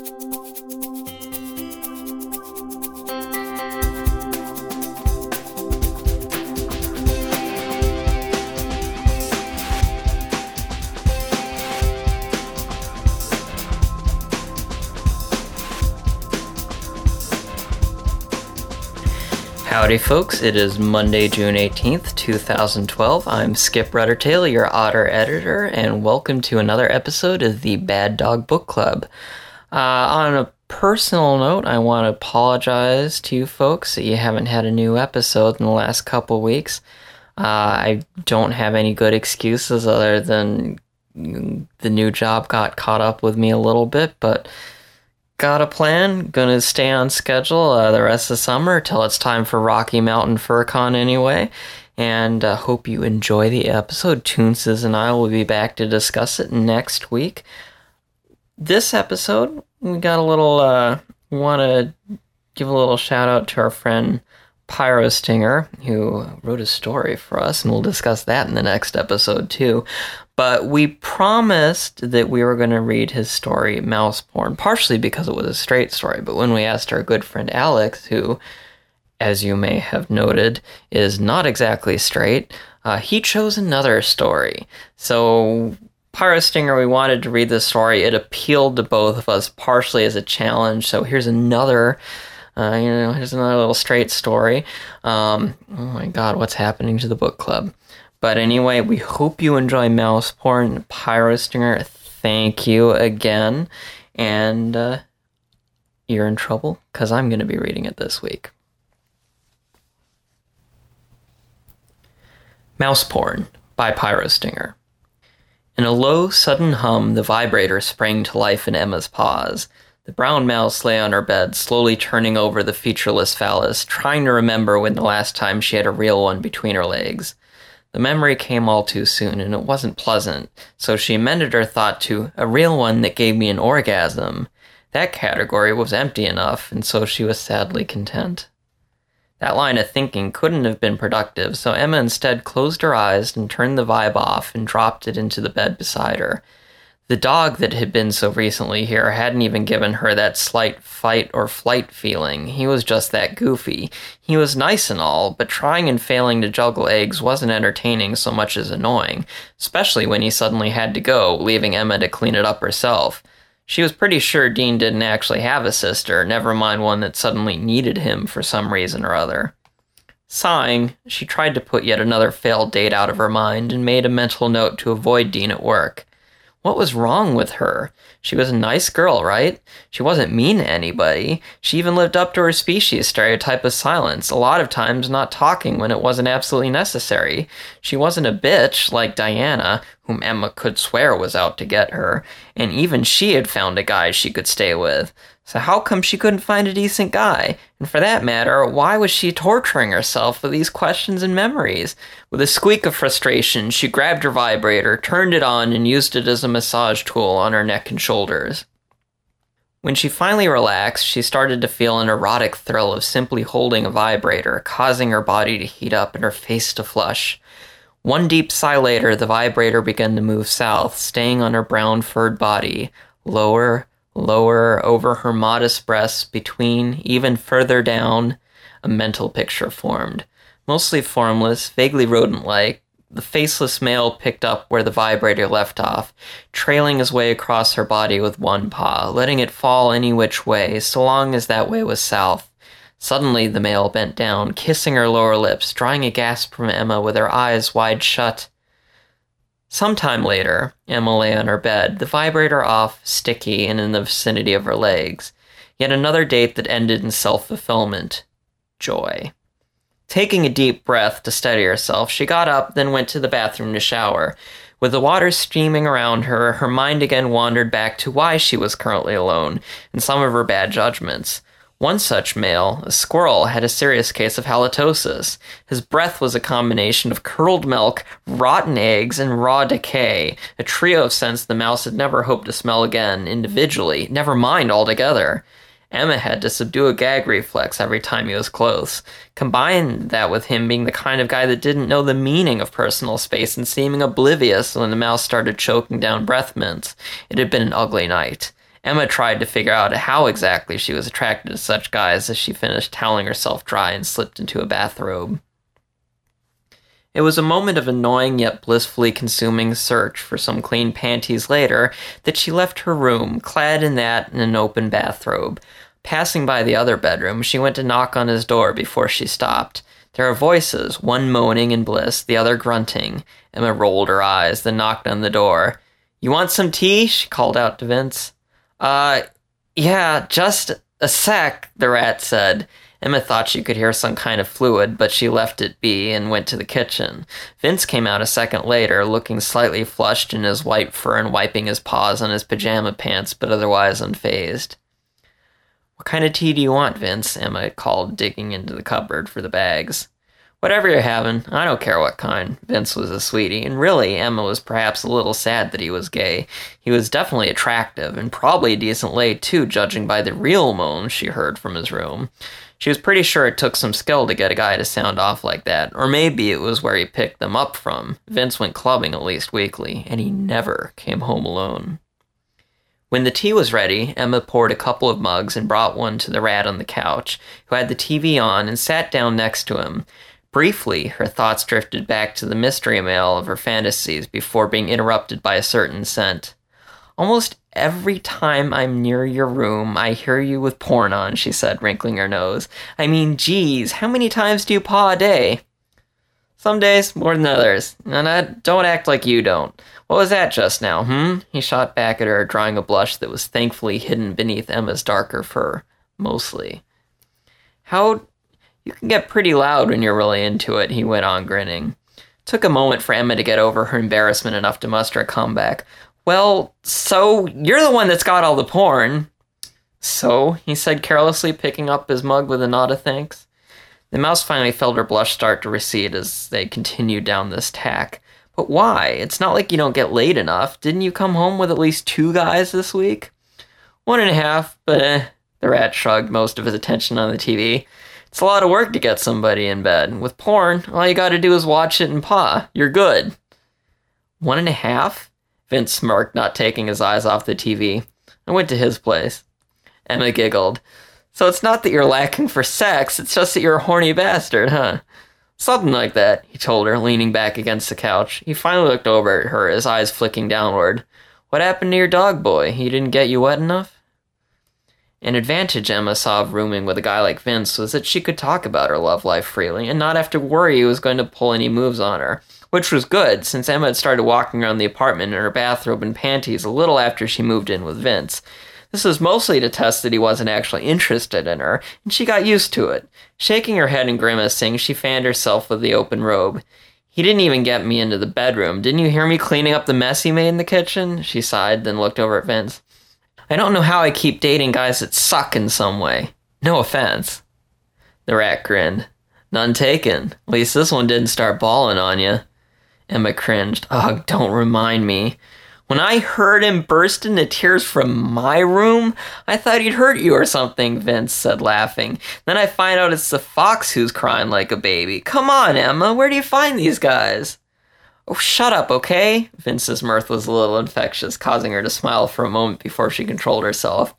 Howdy, folks. It is Monday, June 18th, 2012. I'm Skip Ruddertail, your otter editor, and welcome to another episode of the Bad Dog Book Club. Uh, on a personal note, I want to apologize to you folks that you haven't had a new episode in the last couple weeks. Uh, I don't have any good excuses other than the new job got caught up with me a little bit, but got a plan. Gonna stay on schedule uh, the rest of summer till it's time for Rocky Mountain FurCon anyway. And uh, hope you enjoy the episode. Toonces and I will be back to discuss it next week. This episode, we got a little. Uh, Want to give a little shout out to our friend Pyrostinger, who wrote a story for us, and we'll discuss that in the next episode too. But we promised that we were going to read his story, Mouse Porn, partially because it was a straight story. But when we asked our good friend Alex, who, as you may have noted, is not exactly straight, uh, he chose another story. So, Pyrostinger, we wanted to read this story. It appealed to both of us, partially as a challenge. So, here's another. Uh, you know, here's another little straight story. Um, oh my God, what's happening to the book club? But anyway, we hope you enjoy Mouse Porn. Pyrostinger, thank you again. And uh, you're in trouble because I'm going to be reading it this week. Mouse Porn by Pyrostinger. In a low, sudden hum, the vibrator sprang to life in Emma's paws. The brown mouse lay on her bed, slowly turning over the featureless phallus, trying to remember when the last time she had a real one between her legs. The memory came all too soon, and it wasn't pleasant, so she amended her thought to a real one that gave me an orgasm. That category was empty enough, and so she was sadly content. That line of thinking couldn't have been productive, so Emma instead closed her eyes and turned the vibe off and dropped it into the bed beside her. The dog that had been so recently here hadn't even given her that slight fight or flight feeling. He was just that goofy. He was nice and all, but trying and failing to juggle eggs wasn't entertaining so much as annoying, especially when he suddenly had to go, leaving Emma to clean it up herself. She was pretty sure Dean didn't actually have a sister, never mind one that suddenly needed him for some reason or other. Sighing, she tried to put yet another failed date out of her mind and made a mental note to avoid Dean at work. What was wrong with her? She was a nice girl, right? She wasn't mean to anybody. She even lived up to her species stereotype of silence, a lot of times not talking when it wasn't absolutely necessary. She wasn't a bitch like Diana, whom Emma could swear was out to get her, and even she had found a guy she could stay with. So how come she couldn't find a decent guy? And for that matter, why was she torturing herself with these questions and memories? With a squeak of frustration, she grabbed her vibrator, turned it on, and used it as a massage tool on her neck and shoulders. When she finally relaxed, she started to feel an erotic thrill of simply holding a vibrator, causing her body to heat up and her face to flush. One deep sigh later, the vibrator began to move south, staying on her brown furred body, lower lower over her modest breasts, between, even further down, a mental picture formed. Mostly formless, vaguely rodent like, the faceless male picked up where the vibrator left off, trailing his way across her body with one paw, letting it fall any which way, so long as that way was south. Suddenly the male bent down, kissing her lower lips, drawing a gasp from Emma with her eyes wide shut. Some time later, Emma lay on her bed, the vibrator off, sticky, and in the vicinity of her legs. Yet another date that ended in self fulfillment. Joy. Taking a deep breath to steady herself, she got up, then went to the bathroom to shower. With the water streaming around her, her mind again wandered back to why she was currently alone, and some of her bad judgments. One such male, a squirrel, had a serious case of halitosis. His breath was a combination of curdled milk, rotten eggs, and raw decay, a trio of scents the mouse had never hoped to smell again, individually, never mind altogether. Emma had to subdue a gag reflex every time he was close. Combine that with him being the kind of guy that didn't know the meaning of personal space and seeming oblivious when the mouse started choking down breath mints. It had been an ugly night. Emma tried to figure out how exactly she was attracted to such guys as she finished toweling herself dry and slipped into a bathrobe. It was a moment of annoying yet blissfully consuming search for some clean panties later that she left her room, clad in that and an open bathrobe. Passing by the other bedroom, she went to knock on his door before she stopped. There are voices, one moaning in bliss, the other grunting. Emma rolled her eyes, then knocked on the door. You want some tea? she called out to Vince. Uh, yeah, just a sec, the rat said. Emma thought she could hear some kind of fluid, but she left it be and went to the kitchen. Vince came out a second later, looking slightly flushed in his white fur and wiping his paws on his pajama pants, but otherwise unfazed. What kind of tea do you want, Vince? Emma called, digging into the cupboard for the bags. Whatever you're having, I don't care what kind. Vince was a sweetie, and really, Emma was perhaps a little sad that he was gay. He was definitely attractive, and probably a decent lay too, judging by the real moans she heard from his room. She was pretty sure it took some skill to get a guy to sound off like that, or maybe it was where he picked them up from. Vince went clubbing at least weekly, and he never came home alone. When the tea was ready, Emma poured a couple of mugs and brought one to the rat on the couch, who had the TV on and sat down next to him. Briefly, her thoughts drifted back to the mystery mail of her fantasies before being interrupted by a certain scent. Almost every time I'm near your room, I hear you with porn on, she said, wrinkling her nose. I mean, geez, how many times do you paw a day? Some days more than others, and I don't act like you don't. What was that just now, hmm? He shot back at her, drawing a blush that was thankfully hidden beneath Emma's darker fur, mostly. How you can get pretty loud when you're really into it, he went on, grinning. took a moment for Emma to get over her embarrassment enough to muster a comeback. Well, so you're the one that's got all the porn. So, he said carelessly, picking up his mug with a nod of thanks. The mouse finally felt her blush start to recede as they continued down this tack. But why? It's not like you don't get laid enough. Didn't you come home with at least two guys this week? One and a half, but eh. The rat shrugged most of his attention on the TV. It's a lot of work to get somebody in bed. With porn, all you gotta do is watch it and paw. You're good. One and a half? Vince smirked, not taking his eyes off the TV. I went to his place. Emma giggled. So it's not that you're lacking for sex, it's just that you're a horny bastard, huh? Something like that, he told her, leaning back against the couch. He finally looked over at her, his eyes flicking downward. What happened to your dog boy? He didn't get you wet enough? An advantage Emma saw of rooming with a guy like Vince was that she could talk about her love life freely and not have to worry he was going to pull any moves on her, which was good since Emma had started walking around the apartment in her bathrobe and panties a little after she moved in with Vince. This was mostly to test that he wasn't actually interested in her, and she got used to it. Shaking her head and grimacing, she fanned herself with the open robe. He didn't even get me into the bedroom. Didn't you hear me cleaning up the mess he made in the kitchen? She sighed, then looked over at Vince. I don't know how I keep dating guys that suck in some way. No offense. The rat grinned. None taken. At least this one didn't start bawling on you. Emma cringed. Ugh, don't remind me. When I heard him burst into tears from my room, I thought he'd hurt you or something, Vince said, laughing. Then I find out it's the fox who's crying like a baby. Come on, Emma, where do you find these guys? Oh, shut up, okay? Vince's mirth was a little infectious, causing her to smile for a moment before she controlled herself.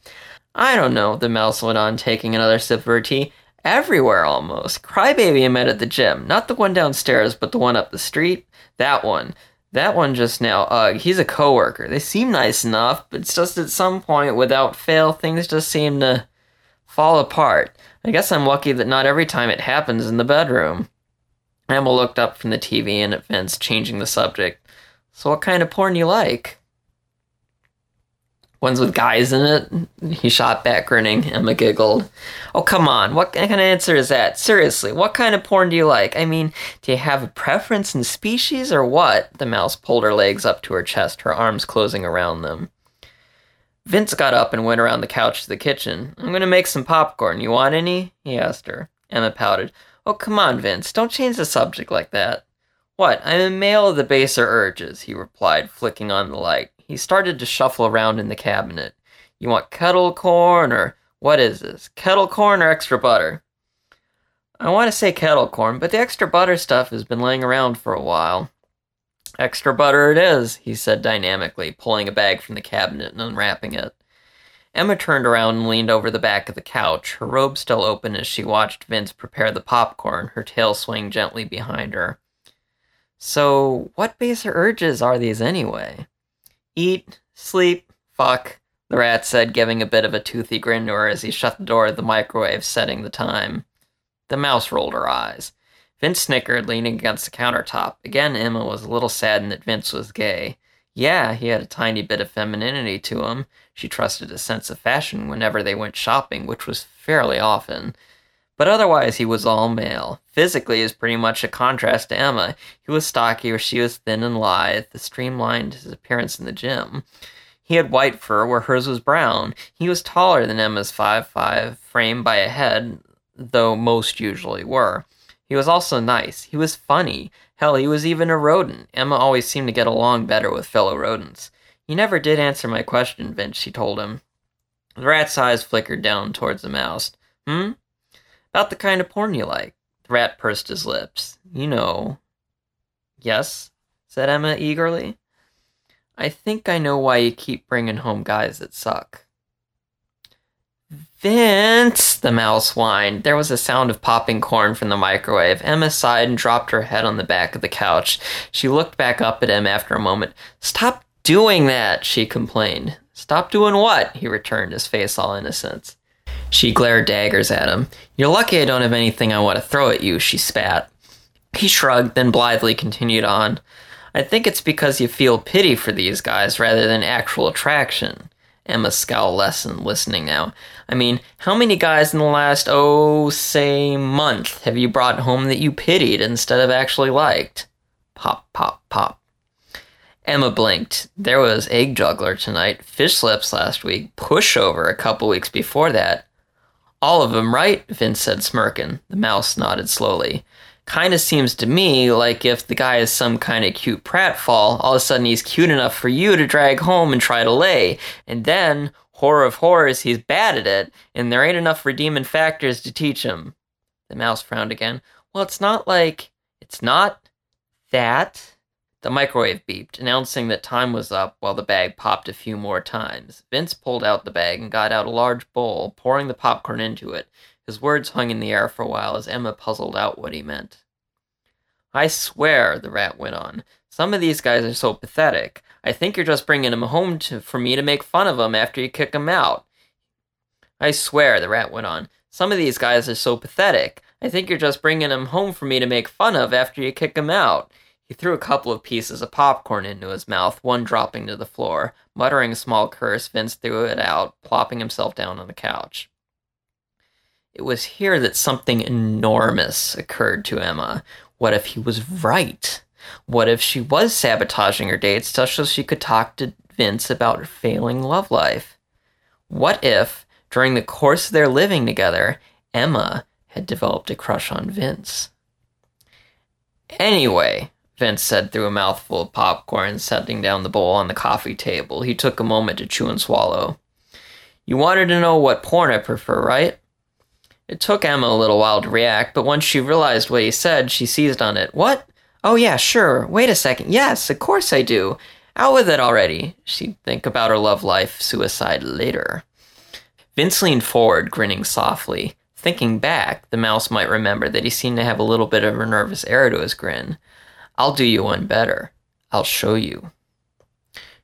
I don't know, the mouse went on, taking another sip of her tea. Everywhere almost. Crybaby I met at the gym. Not the one downstairs, but the one up the street. That one. That one just now. Ugh, he's a coworker. They seem nice enough, but it's just at some point, without fail, things just seem to fall apart. I guess I'm lucky that not every time it happens in the bedroom. Emma looked up from the TV and at Vince, changing the subject. So, what kind of porn you like? Ones with guys in it? He shot back, grinning. Emma giggled. Oh, come on. What kind of answer is that? Seriously, what kind of porn do you like? I mean, do you have a preference in species or what? The mouse pulled her legs up to her chest, her arms closing around them. Vince got up and went around the couch to the kitchen. I'm going to make some popcorn. You want any? He asked her. Emma pouted. Oh, come on, Vince. Don't change the subject like that. What? I'm a male of the baser urges, he replied, flicking on the light. He started to shuffle around in the cabinet. You want kettle corn or what is this? Kettle corn or extra butter? I want to say kettle corn, but the extra butter stuff has been laying around for a while. Extra butter it is, he said dynamically, pulling a bag from the cabinet and unwrapping it. Emma turned around and leaned over the back of the couch, her robe still open as she watched Vince prepare the popcorn, her tail swaying gently behind her. So, what baser urges are these anyway? Eat, sleep, fuck, the rat said, giving a bit of a toothy grin to her as he shut the door of the microwave, setting the time. The mouse rolled her eyes. Vince snickered, leaning against the countertop. Again, Emma was a little saddened that Vince was gay. Yeah, he had a tiny bit of femininity to him. She trusted his sense of fashion whenever they went shopping, which was fairly often. But otherwise, he was all male. Physically, is pretty much a contrast to Emma. He was stocky, where she was thin and lithe, the streamlined his appearance in the gym. He had white fur, where hers was brown. He was taller than Emma's five five, framed by a head, though most usually were. He was also nice. He was funny. Hell, he was even a rodent. Emma always seemed to get along better with fellow rodents. You never did answer my question, Vince, she told him. The rat's eyes flickered down towards the mouse. Hmm? About the kind of porn you like. The rat pursed his lips. You know. Yes? said Emma eagerly. I think I know why you keep bringing home guys that suck. Vince, the mouse whined. There was a sound of popping corn from the microwave. Emma sighed and dropped her head on the back of the couch. She looked back up at him after a moment. Stop doing that, she complained. Stop doing what? He returned, his face all innocence. She glared daggers at him. You're lucky I don't have anything I want to throw at you, she spat. He shrugged, then blithely continued on. I think it's because you feel pity for these guys rather than actual attraction. Emma less and listening now. I mean, how many guys in the last, oh, say, month have you brought home that you pitied instead of actually liked? Pop, pop, pop. Emma blinked. There was egg juggler tonight, fish lips last week, pushover a couple weeks before that. All of 'em, right? Vince said, smirking. The mouse nodded slowly kind of seems to me like if the guy is some kind of cute pratfall, all of a sudden he's cute enough for you to drag home and try to lay. And then, horror of horrors, he's bad at it, and there ain't enough redeeming factors to teach him. The mouse frowned again. Well, it's not like. It's not that. The microwave beeped, announcing that time was up while the bag popped a few more times. Vince pulled out the bag and got out a large bowl, pouring the popcorn into it. His words hung in the air for a while as Emma puzzled out what he meant. I swear, the rat went on, some of these guys are so pathetic. I think you're just bringing them home to, for me to make fun of them after you kick them out. I swear, the rat went on, some of these guys are so pathetic. I think you're just bringing them home for me to make fun of after you kick them out. He threw a couple of pieces of popcorn into his mouth, one dropping to the floor. Muttering a small curse, Vince threw it out, plopping himself down on the couch. It was here that something enormous occurred to Emma. What if he was right? What if she was sabotaging her dates just so she could talk to Vince about her failing love life? What if, during the course of their living together, Emma had developed a crush on Vince? Anyway, Vince said through a mouthful of popcorn, setting down the bowl on the coffee table. He took a moment to chew and swallow. You wanted to know what porn I prefer, right? It took Emma a little while to react, but once she realized what he said, she seized on it. What? Oh, yeah, sure. Wait a second. Yes, of course I do. Out with it already. She'd think about her love life, suicide later. Vince leaned forward, grinning softly. Thinking back, the mouse might remember that he seemed to have a little bit of a nervous air to his grin. I'll do you one better. I'll show you.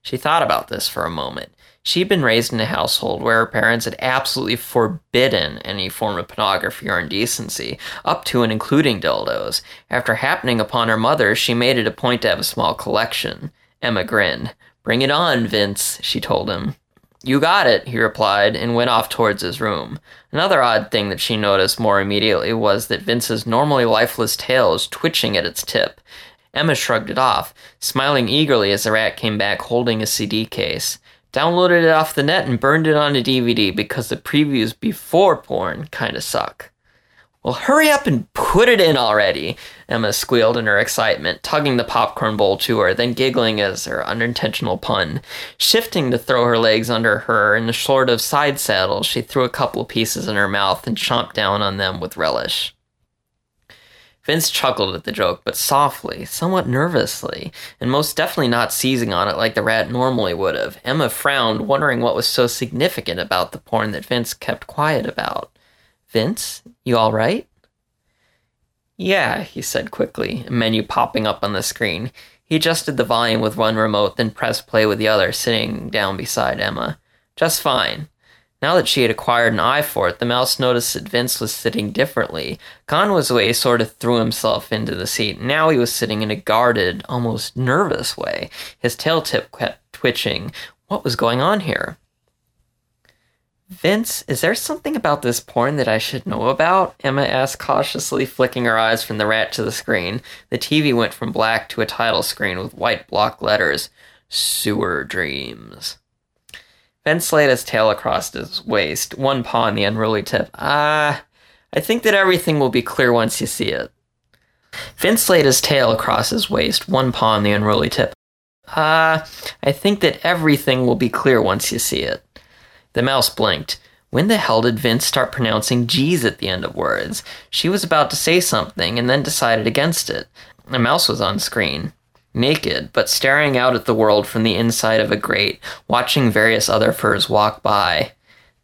She thought about this for a moment. She'd been raised in a household where her parents had absolutely forbidden any form of pornography or indecency, up to and including dildos. After happening upon her mother, she made it a point to have a small collection. Emma grinned. Bring it on, Vince, she told him. You got it, he replied, and went off towards his room. Another odd thing that she noticed more immediately was that Vince's normally lifeless tail was twitching at its tip. Emma shrugged it off, smiling eagerly as the rat came back holding a CD case downloaded it off the net and burned it on a DVD because the previews before porn kinda suck. Well, hurry up and put it in already, Emma squealed in her excitement, tugging the popcorn bowl to her, then giggling as her unintentional pun. Shifting to throw her legs under her in a sort of side saddle, she threw a couple pieces in her mouth and chomped down on them with relish. Vince chuckled at the joke, but softly, somewhat nervously, and most definitely not seizing on it like the rat normally would have. Emma frowned, wondering what was so significant about the porn that Vince kept quiet about. Vince, you all right? Yeah, he said quickly, a menu popping up on the screen. He adjusted the volume with one remote, then pressed play with the other, sitting down beside Emma. Just fine. Now that she had acquired an eye for it, the mouse noticed that Vince was sitting differently. The way sort of threw himself into the seat. Now he was sitting in a guarded, almost nervous way. His tail tip kept twitching. What was going on here? Vince, is there something about this porn that I should know about? Emma asked cautiously, flicking her eyes from the rat to the screen. The TV went from black to a title screen with white block letters Sewer Dreams. Vince laid his tail across his waist, one paw on the unruly tip. Ah, I think that everything will be clear once you see it. Vince laid his tail across his waist, one paw on the unruly tip. Ah, I think that everything will be clear once you see it. The mouse blinked. When the hell did Vince start pronouncing G's at the end of words? She was about to say something and then decided against it. The mouse was on screen naked, but staring out at the world from the inside of a grate, watching various other furs walk by.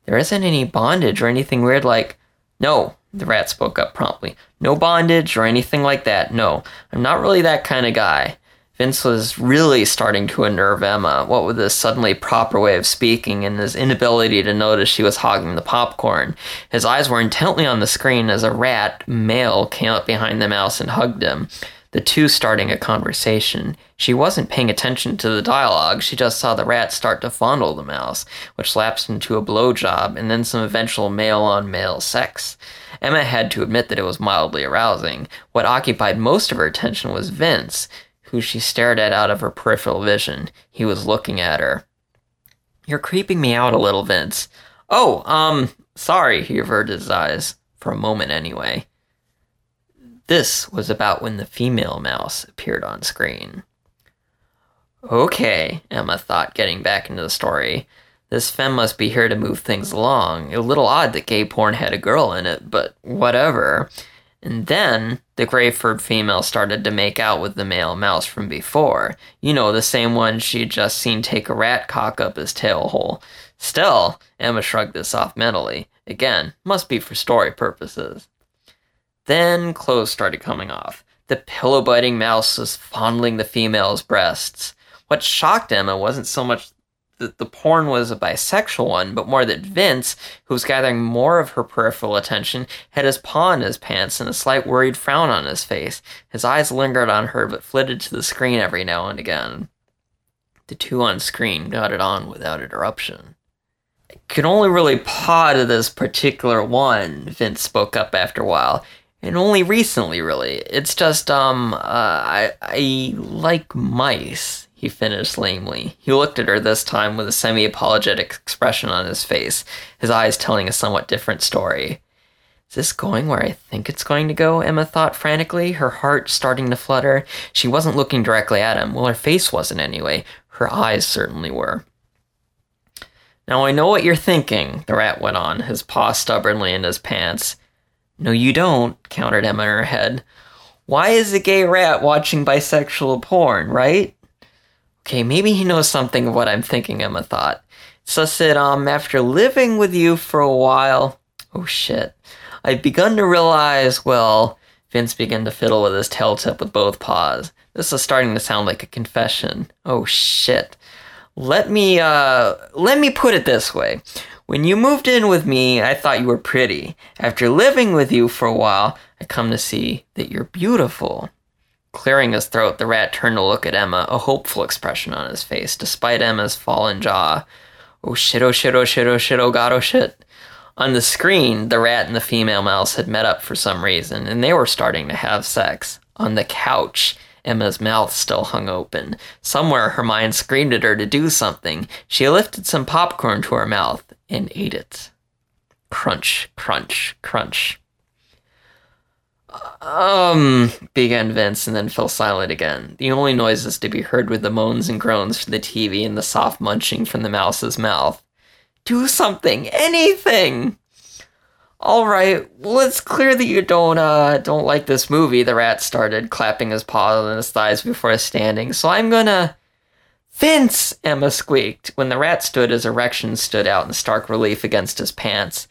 There isn't any bondage or anything weird like. No, the rat spoke up promptly. No bondage or anything like that. No, I'm not really that kind of guy. Vince was really starting to unnerve Emma, what with his suddenly proper way of speaking and his inability to notice she was hogging the popcorn. His eyes were intently on the screen as a rat, male, came up behind the mouse and hugged him the two starting a conversation. She wasn't paying attention to the dialogue, she just saw the rat start to fondle the mouse, which lapsed into a blowjob and then some eventual male on male sex. Emma had to admit that it was mildly arousing. What occupied most of her attention was Vince, who she stared at out of her peripheral vision. He was looking at her. You're creeping me out a little, Vince. Oh, um, sorry, he averted his eyes. For a moment, anyway. This was about when the female mouse appeared on screen. Okay, Emma thought, getting back into the story. This femme must be here to move things along. A little odd that gay porn had a girl in it, but whatever. And then the gray furred female started to make out with the male mouse from before. You know, the same one she'd just seen take a rat cock up his tail hole. Still, Emma shrugged this off mentally. Again, must be for story purposes. Then clothes started coming off. The pillow biting mouse was fondling the female's breasts. What shocked Emma wasn't so much that the porn was a bisexual one, but more that Vince, who was gathering more of her peripheral attention, had his paw in his pants and a slight worried frown on his face. His eyes lingered on her but flitted to the screen every now and again. The two on screen got it on without interruption. I could only really paw to this particular one, Vince spoke up after a while and only recently, really. It's just, um, uh, I, I like mice, he finished lamely. He looked at her this time with a semi apologetic expression on his face, his eyes telling a somewhat different story. Is this going where I think it's going to go? Emma thought frantically, her heart starting to flutter. She wasn't looking directly at him. Well, her face wasn't anyway. Her eyes certainly were. Now I know what you're thinking, the rat went on, his paw stubbornly in his pants. No, you don't, countered Emma in her head. Why is a gay rat watching bisexual porn, right? Okay, maybe he knows something of what I'm thinking, Emma thought. So I said, um, after living with you for a while, oh shit, I've begun to realize, well, Vince began to fiddle with his tail tip with both paws. This is starting to sound like a confession. Oh shit. Let me, uh, let me put it this way. When you moved in with me, I thought you were pretty. After living with you for a while, I come to see that you're beautiful. Clearing his throat, the rat turned to look at Emma, a hopeful expression on his face, despite Emma's fallen jaw. Oh shit, oh shit, oh shit, oh shit, oh god, oh shit. On the screen, the rat and the female mouse had met up for some reason, and they were starting to have sex. On the couch, Emma's mouth still hung open. Somewhere her mind screamed at her to do something. She lifted some popcorn to her mouth and ate it. Crunch, crunch, crunch. Um, began Vince and then fell silent again. The only noises to be heard were the moans and groans from the TV and the soft munching from the mouse's mouth. Do something! Anything! All right, well, it's clear that you don't uh don't like this movie. The rat started, clapping his paws on his thighs before standing. So I'm gonna. Vince! Emma squeaked when the rat stood. His erection stood out in stark relief against his pants.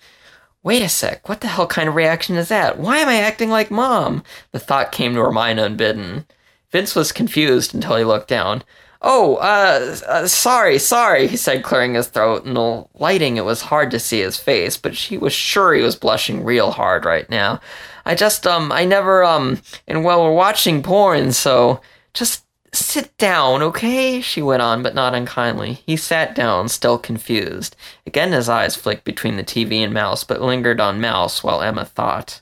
Wait a sec, what the hell kind of reaction is that? Why am I acting like mom? The thought came to her mind unbidden. Vince was confused until he looked down. Oh, uh, uh, sorry, sorry, he said, clearing his throat. In the lighting, it was hard to see his face, but she was sure he was blushing real hard right now. I just, um, I never, um, and well, we're watching porn, so just sit down, okay? She went on, but not unkindly. He sat down, still confused. Again, his eyes flicked between the TV and Mouse, but lingered on Mouse while Emma thought.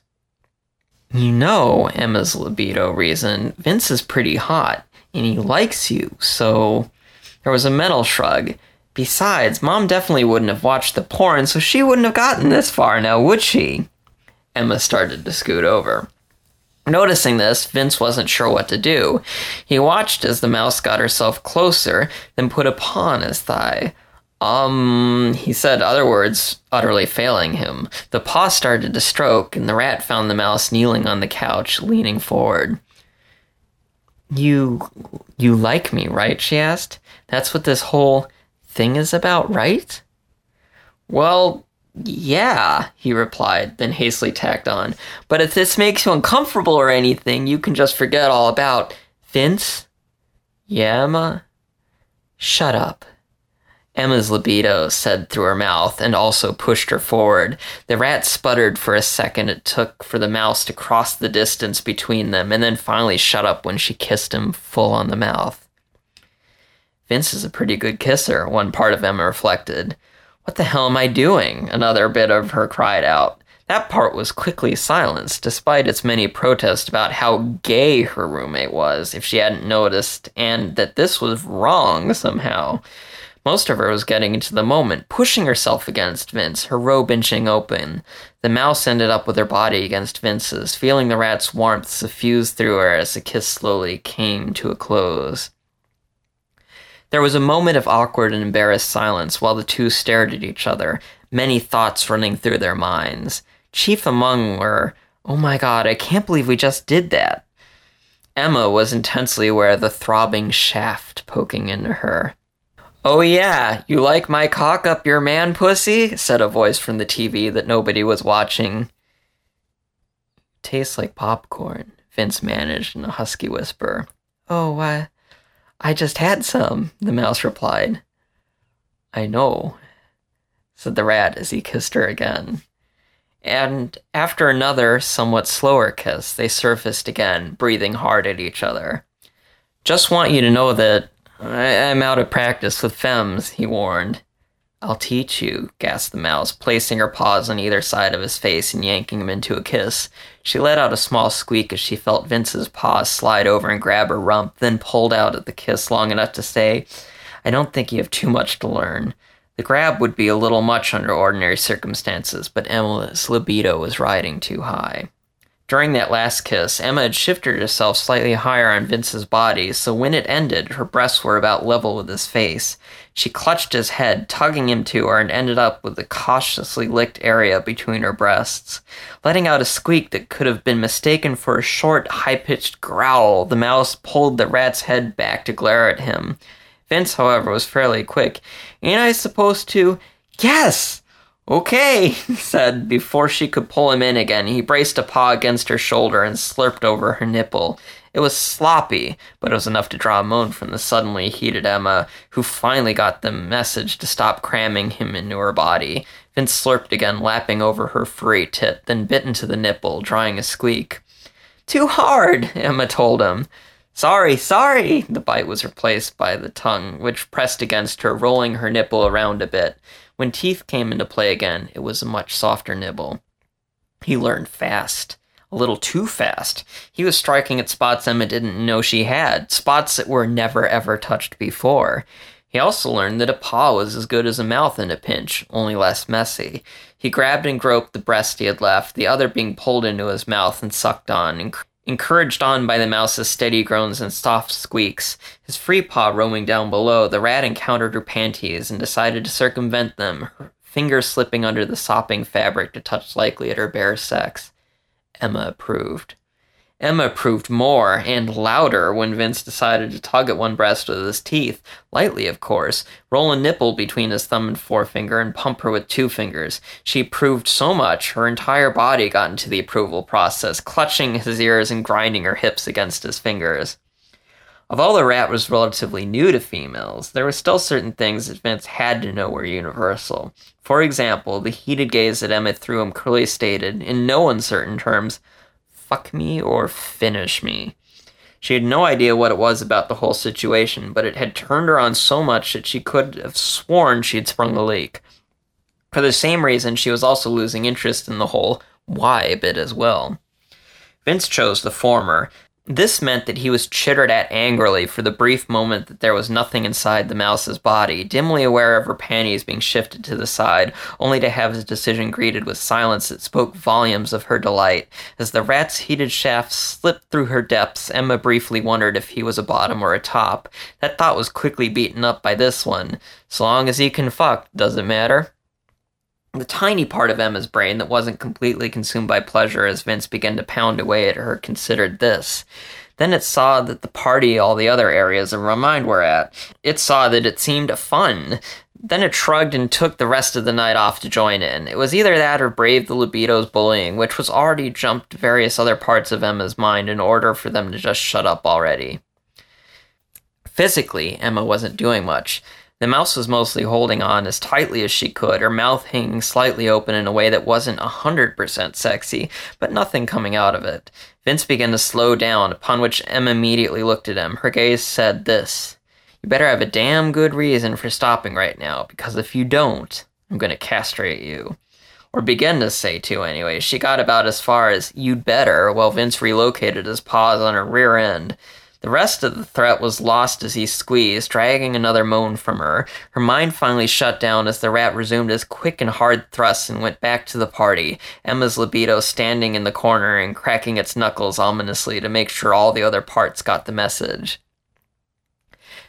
You know, Emma's libido reasoned, Vince is pretty hot and he likes you. So there was a mental shrug. Besides, Mom definitely wouldn't have watched the porn, so she wouldn't have gotten this far now, would she? Emma started to scoot over. Noticing this, Vince wasn't sure what to do. He watched as the mouse got herself closer, then put a paw on his thigh. Um, he said other words, utterly failing him. The paw started to stroke, and the rat found the mouse kneeling on the couch, leaning forward. You you like me, right? she asked. That's what this whole thing is about, right? Well, yeah, he replied, then hastily tacked on. But if this makes you uncomfortable or anything, you can just forget all about Vince. Yeah, Emma? Shut up. Emma's libido said through her mouth and also pushed her forward. The rat sputtered for a second it took for the mouse to cross the distance between them and then finally shut up when she kissed him full on the mouth. Vince is a pretty good kisser, one part of Emma reflected. What the hell am I doing? Another bit of her cried out. That part was quickly silenced, despite its many protests about how gay her roommate was, if she hadn't noticed, and that this was wrong somehow. Most of her was getting into the moment, pushing herself against Vince, her robe inching open. The mouse ended up with her body against Vince's, feeling the rat's warmth suffuse through her as the kiss slowly came to a close. There was a moment of awkward and embarrassed silence while the two stared at each other, many thoughts running through their minds. Chief among were, Oh my god, I can't believe we just did that. Emma was intensely aware of the throbbing shaft poking into her. Oh, yeah, you like my cock up your man pussy? said a voice from the TV that nobody was watching. Tastes like popcorn, Vince managed in a husky whisper. Oh, I, I just had some, the mouse replied. I know, said the rat as he kissed her again. And after another, somewhat slower kiss, they surfaced again, breathing hard at each other. Just want you to know that I, am out of practice with femmes, he warned. I'll teach you, gasped the mouse, placing her paws on either side of his face and yanking him into a kiss. She let out a small squeak as she felt Vince's paws slide over and grab her rump, then pulled out at the kiss long enough to say, I don't think you have too much to learn. The grab would be a little much under ordinary circumstances, but Emma's libido was riding too high. During that last kiss, Emma had shifted herself slightly higher on Vince's body, so when it ended, her breasts were about level with his face. She clutched his head, tugging him to her, and ended up with the cautiously licked area between her breasts. Letting out a squeak that could have been mistaken for a short, high pitched growl, the mouse pulled the rat's head back to glare at him. Vince, however, was fairly quick. Ain't I supposed to? Yes! Okay, he said before she could pull him in again. He braced a paw against her shoulder and slurped over her nipple. It was sloppy, but it was enough to draw a moan from the suddenly heated Emma, who finally got the message to stop cramming him into her body. Vince slurped again, lapping over her furry tit, then bit into the nipple, drawing a squeak. Too hard, Emma told him. Sorry, sorry! The bite was replaced by the tongue, which pressed against her, rolling her nipple around a bit. When teeth came into play again, it was a much softer nibble. He learned fast. A little too fast. He was striking at spots Emma didn't know she had, spots that were never ever touched before. He also learned that a paw was as good as a mouth in a pinch, only less messy. He grabbed and groped the breast he had left, the other being pulled into his mouth and sucked on, Encouraged on by the mouse's steady groans and soft squeaks, his free paw roaming down below, the rat encountered her panties and decided to circumvent them, her fingers slipping under the sopping fabric to touch lightly at her bare sex. Emma approved. Emma proved more and louder when Vince decided to tug at one breast with his teeth, lightly, of course, roll a nipple between his thumb and forefinger, and pump her with two fingers. She proved so much, her entire body got into the approval process, clutching his ears and grinding her hips against his fingers. Although the rat was relatively new to females, there were still certain things that Vince had to know were universal. For example, the heated gaze that Emma threw him clearly stated, in no uncertain terms, fuck me or finish me. She had no idea what it was about the whole situation, but it had turned her on so much that she could have sworn she had sprung the leak. For the same reason, she was also losing interest in the whole why bit as well. Vince chose the former, this meant that he was chittered at angrily for the brief moment that there was nothing inside the mouse's body, dimly aware of her panties being shifted to the side, only to have his decision greeted with silence that spoke volumes of her delight. As the rat's heated shaft slipped through her depths, Emma briefly wondered if he was a bottom or a top. That thought was quickly beaten up by this one. So long as he can fuck, does it matter? The tiny part of Emma's brain that wasn't completely consumed by pleasure as Vince began to pound away at her considered this. Then it saw that the party all the other areas of her mind were at. It saw that it seemed fun. Then it shrugged and took the rest of the night off to join in. It was either that or brave the libido's bullying, which was already jumped various other parts of Emma's mind in order for them to just shut up already. Physically, Emma wasn't doing much. The mouse was mostly holding on as tightly as she could, her mouth hanging slightly open in a way that wasn't a 100% sexy, but nothing coming out of it. Vince began to slow down, upon which Emma immediately looked at him. Her gaze said this You better have a damn good reason for stopping right now, because if you don't, I'm going to castrate you. Or begin to say to, anyway. She got about as far as, You'd better, while Vince relocated his paws on her rear end. The rest of the threat was lost as he squeezed, dragging another moan from her. Her mind finally shut down as the rat resumed his quick and hard thrusts and went back to the party, Emma's libido standing in the corner and cracking its knuckles ominously to make sure all the other parts got the message.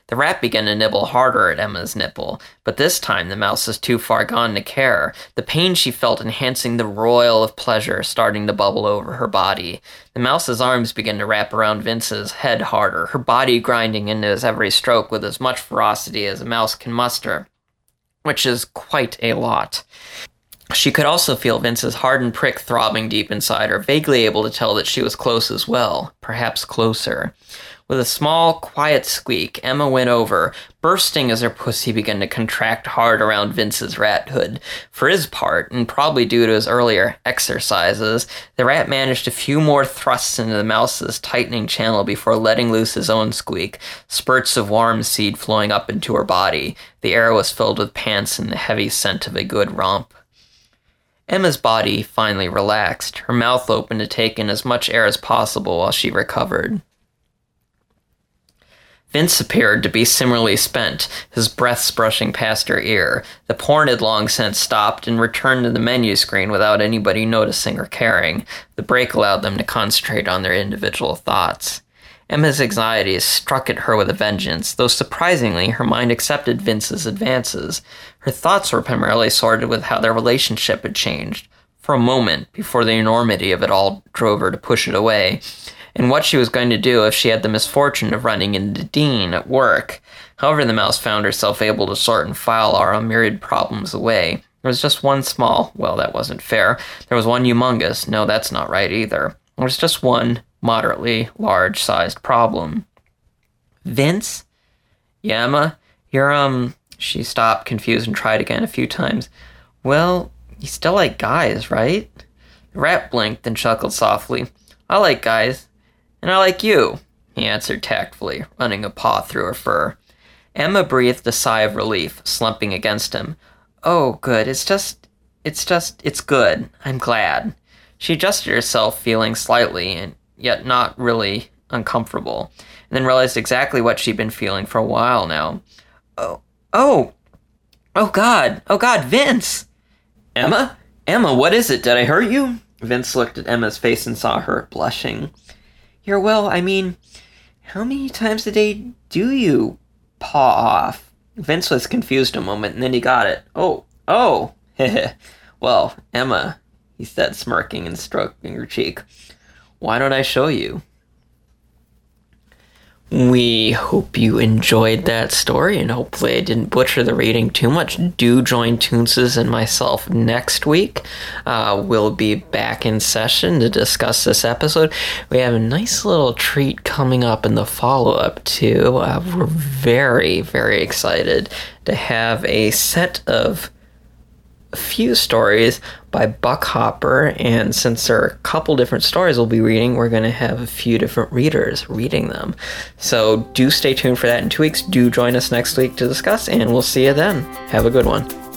The rat began to nibble harder at Emma's nipple, but this time the mouse was too far gone to care, the pain she felt enhancing the roil of pleasure starting to bubble over her body. The mouse's arms began to wrap around Vince's head harder, her body grinding into his every stroke with as much ferocity as a mouse can muster, which is quite a lot. She could also feel Vince's hardened prick throbbing deep inside her, vaguely able to tell that she was close as well, perhaps closer. With a small, quiet squeak, Emma went over, bursting as her pussy began to contract hard around Vince's rat hood. For his part, and probably due to his earlier exercises, the rat managed a few more thrusts into the mouse's tightening channel before letting loose his own squeak, spurts of warm seed flowing up into her body. The air was filled with pants and the heavy scent of a good romp. Emma's body finally relaxed, her mouth open to take in as much air as possible while she recovered. Vince appeared to be similarly spent, his breaths brushing past her ear. The porn had long since stopped and returned to the menu screen without anybody noticing or caring. The break allowed them to concentrate on their individual thoughts. Emma's anxieties struck at her with a vengeance, though surprisingly, her mind accepted Vince's advances. Her thoughts were primarily sorted with how their relationship had changed. For a moment, before the enormity of it all drove her to push it away, and what she was going to do if she had the misfortune of running into Dean at work. However, the mouse found herself able to sort and file our myriad problems away. There was just one small, well, that wasn't fair. There was one humongous, no, that's not right either. There was just one moderately large sized problem. Vince? Yeah, Emma? You're, um. She stopped, confused, and tried again a few times. Well, you still like guys, right? The rat blinked and chuckled softly. I like guys. And I like you, he answered tactfully, running a paw through her fur. Emma breathed a sigh of relief, slumping against him. Oh, good. It's just. It's just. It's good. I'm glad. She adjusted herself, feeling slightly, and yet not really uncomfortable, and then realized exactly what she'd been feeling for a while now. Oh. Oh! Oh, God! Oh, God, Vince! Emma? Emma, what is it? Did I hurt you? Vince looked at Emma's face and saw her blushing. You're well, I mean, how many times a day do you paw off? Vince was confused a moment and then he got it. Oh, oh, well, Emma, he said, smirking and stroking her cheek, why don't I show you? We hope you enjoyed that story and hopefully I didn't butcher the reading too much. Do join Toonces and myself next week. Uh, we'll be back in session to discuss this episode. We have a nice little treat coming up in the follow up, too. Uh, we're very, very excited to have a set of few stories by Buck Hopper, and since there are a couple different stories we'll be reading, we're going to have a few different readers reading them. So do stay tuned for that in two weeks. Do join us next week to discuss, and we'll see you then. Have a good one.